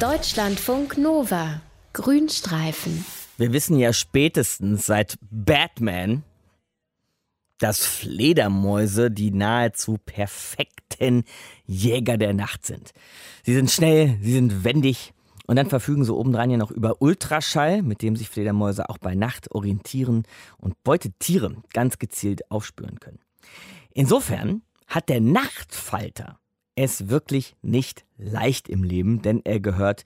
Deutschlandfunk Nova. Grünstreifen. Wir wissen ja spätestens seit Batman, dass Fledermäuse die nahezu perfekten Jäger der Nacht sind. Sie sind schnell, sie sind wendig und dann verfügen sie obendran ja noch über Ultraschall, mit dem sich Fledermäuse auch bei Nacht orientieren und Beutetiere ganz gezielt aufspüren können. Insofern hat der Nachtfalter es wirklich nicht leicht im Leben, denn er gehört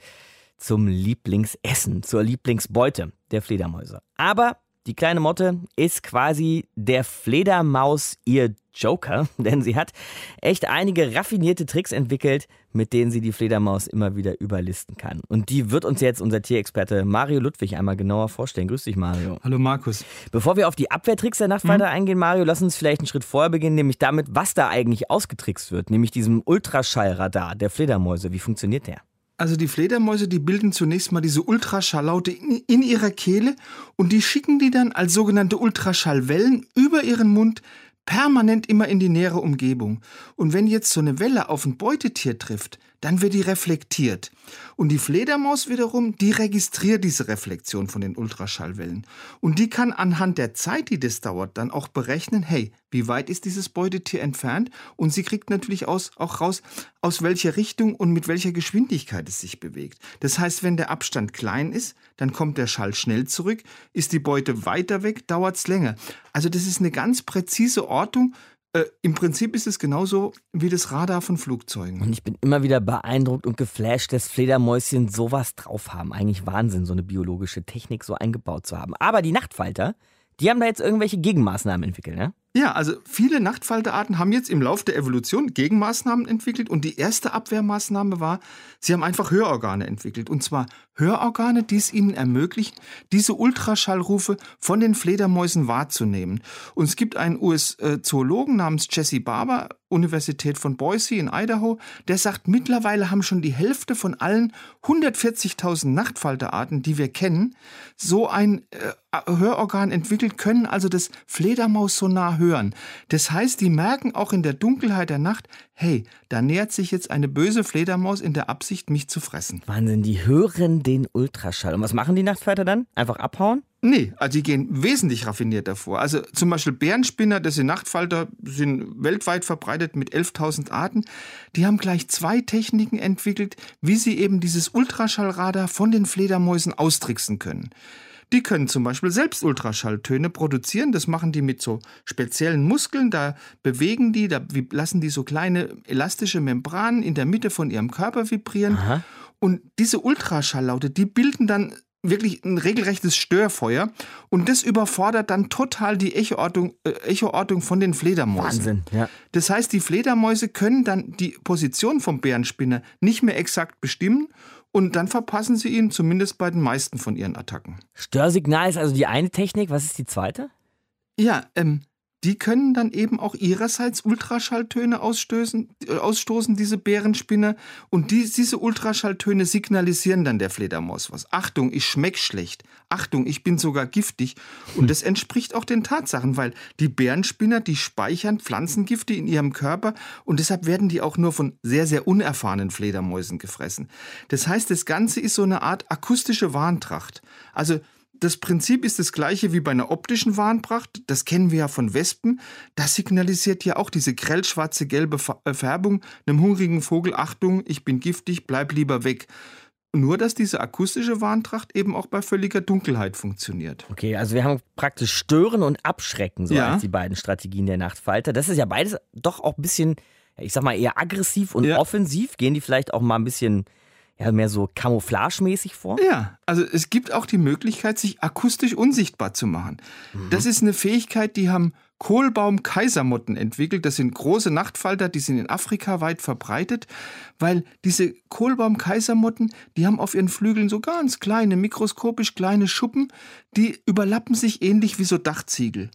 zum Lieblingsessen, zur Lieblingsbeute der Fledermäuse. Aber die kleine Motte ist quasi der Fledermaus ihr Joker, denn sie hat echt einige raffinierte Tricks entwickelt, mit denen sie die Fledermaus immer wieder überlisten kann. Und die wird uns jetzt unser Tierexperte Mario Ludwig einmal genauer vorstellen. Grüß dich, Mario. Hallo, Markus. Bevor wir auf die Abwehrtricks der Nachtfalter mhm. eingehen, Mario, lass uns vielleicht einen Schritt vorher beginnen, nämlich damit, was da eigentlich ausgetrickst wird, nämlich diesem Ultraschallradar der Fledermäuse. Wie funktioniert der? Also die Fledermäuse, die bilden zunächst mal diese Ultraschalllaute in, in, ihrer Kehle und die schicken die dann als sogenannte Ultraschallwellen über ihren Mund permanent immer in die nähere Umgebung. Und wenn jetzt so eine Welle auf ein Beutetier trifft, dann wird die reflektiert. Und die Fledermaus wiederum, die registriert diese Reflexion von den Ultraschallwellen. Und die kann anhand der Zeit, die das dauert, dann auch berechnen, hey, wie weit ist dieses Beutetier entfernt? Und sie kriegt natürlich aus, auch raus, aus welcher Richtung und mit welcher Geschwindigkeit es sich bewegt. Das heißt, wenn der Abstand klein ist, dann kommt der Schall schnell zurück. Ist die Beute weiter weg, dauert es länger. Also das ist eine ganz präzise Ortung, äh, Im Prinzip ist es genauso wie das Radar von Flugzeugen. Und ich bin immer wieder beeindruckt und geflasht, dass Fledermäuschen sowas drauf haben. Eigentlich Wahnsinn, so eine biologische Technik so eingebaut zu haben. Aber die Nachtfalter, die haben da jetzt irgendwelche Gegenmaßnahmen entwickelt, ne? Ja, also viele Nachtfalterarten haben jetzt im Laufe der Evolution Gegenmaßnahmen entwickelt und die erste Abwehrmaßnahme war, sie haben einfach Hörorgane entwickelt. Und zwar Hörorgane, die es ihnen ermöglichen, diese Ultraschallrufe von den Fledermäusen wahrzunehmen. Und es gibt einen US-Zoologen namens Jesse Barber, Universität von Boise in Idaho, der sagt, mittlerweile haben schon die Hälfte von allen 140.000 Nachtfalterarten, die wir kennen, so ein äh, Hörorgan entwickelt, können also das Fledermaussonar hören. Das heißt, die merken auch in der Dunkelheit der Nacht, hey, da nähert sich jetzt eine böse Fledermaus in der Absicht, mich zu fressen. Wahnsinn, die hören den Ultraschall. Und was machen die Nachtfalter dann? Einfach abhauen? Nee, also die gehen wesentlich raffinierter vor. Also zum Beispiel Bärenspinner, das sind Nachtfalter, sind weltweit verbreitet mit 11.000 Arten. Die haben gleich zwei Techniken entwickelt, wie sie eben dieses Ultraschallradar von den Fledermäusen austricksen können. Die können zum Beispiel selbst Ultraschalltöne produzieren. Das machen die mit so speziellen Muskeln. Da bewegen die, da lassen die so kleine elastische Membranen in der Mitte von ihrem Körper vibrieren. Aha. Und diese Ultraschallaute, die bilden dann wirklich ein regelrechtes Störfeuer und das überfordert dann total die Echoortung, äh, Echoortung von den Fledermäusen. Wahnsinn, ja. Das heißt, die Fledermäuse können dann die Position vom Bärenspinner nicht mehr exakt bestimmen und dann verpassen sie ihn, zumindest bei den meisten von ihren Attacken. Störsignal ist also die eine Technik. Was ist die zweite? Ja, ähm, die können dann eben auch ihrerseits Ultraschalltöne ausstoßen, äh, ausstoßen diese Bärenspinner. Und die, diese Ultraschalltöne signalisieren dann der Fledermaus was. Achtung, ich schmeck schlecht. Achtung, ich bin sogar giftig. Und das entspricht auch den Tatsachen, weil die Bärenspinner, die speichern Pflanzengifte in ihrem Körper und deshalb werden die auch nur von sehr, sehr unerfahrenen Fledermäusen gefressen. Das heißt, das Ganze ist so eine Art akustische Warntracht. Also das Prinzip ist das gleiche wie bei einer optischen Warnpracht. Das kennen wir ja von Wespen. Das signalisiert ja auch diese grellschwarze gelbe äh, Färbung einem hungrigen Vogel. Achtung, ich bin giftig, bleib lieber weg. Nur, dass diese akustische Warntracht eben auch bei völliger Dunkelheit funktioniert. Okay, also wir haben praktisch Stören und Abschrecken, so ja. als die beiden Strategien der Nachtfalter. Das ist ja beides doch auch ein bisschen, ich sag mal, eher aggressiv und ja. offensiv. Gehen die vielleicht auch mal ein bisschen ja, mehr so camouflagemäßig vor? Ja, also es gibt auch die Möglichkeit, sich akustisch unsichtbar zu machen. Mhm. Das ist eine Fähigkeit, die haben Kohlbaum-Kaisermotten entwickelt. Das sind große Nachtfalter, die sind in Afrika weit verbreitet, weil diese Kohlbaum-Kaisermotten, die haben auf ihren Flügeln so ganz kleine, mikroskopisch kleine Schuppen, die überlappen sich ähnlich wie so Dachziegel.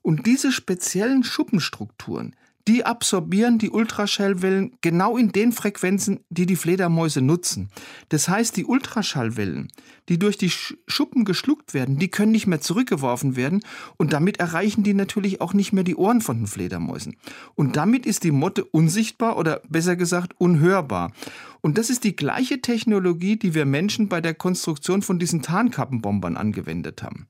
Und diese speziellen Schuppenstrukturen, die absorbieren die Ultraschallwellen genau in den Frequenzen, die die Fledermäuse nutzen. Das heißt, die Ultraschallwellen, die durch die Schuppen geschluckt werden, die können nicht mehr zurückgeworfen werden und damit erreichen die natürlich auch nicht mehr die Ohren von den Fledermäusen. Und damit ist die Motte unsichtbar oder besser gesagt unhörbar. Und das ist die gleiche Technologie, die wir Menschen bei der Konstruktion von diesen Tarnkappenbombern angewendet haben.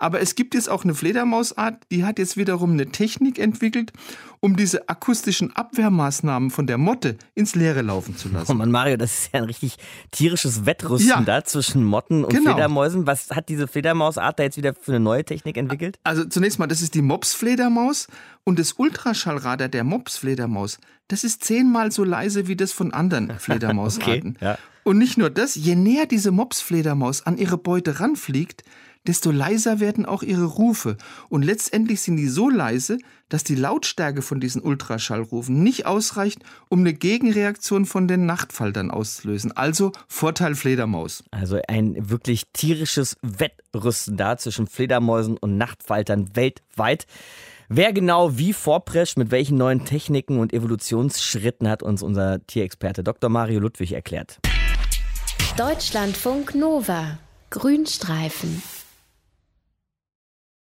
Aber es gibt jetzt auch eine Fledermausart, die hat jetzt wiederum eine Technik entwickelt, um diese akustischen Abwehrmaßnahmen von der Motte ins Leere laufen zu lassen. Oh Mann, Mario, das ist ja ein richtig tierisches Wettrüsten ja. da zwischen Motten und genau. Fledermäusen. Was hat diese Fledermausart da jetzt wieder für eine neue Technik entwickelt? Also zunächst mal, das ist die Mops-Fledermaus und das Ultraschallradar der Mops-Fledermaus, das ist zehnmal so leise wie das von anderen Fledermausarten. okay, ja. Und nicht nur das, je näher diese Mops-Fledermaus an ihre Beute ranfliegt, desto leiser werden auch ihre Rufe. Und letztendlich sind die so leise, dass die Lautstärke von diesen Ultraschallrufen nicht ausreicht, um eine Gegenreaktion von den Nachtfaltern auszulösen. Also Vorteil Fledermaus. Also ein wirklich tierisches Wettrüsten da zwischen Fledermäusen und Nachtfaltern weltweit. Wer genau wie vorprescht, mit welchen neuen Techniken und Evolutionsschritten hat uns unser Tierexperte Dr. Mario Ludwig erklärt. Deutschlandfunk Nova Grünstreifen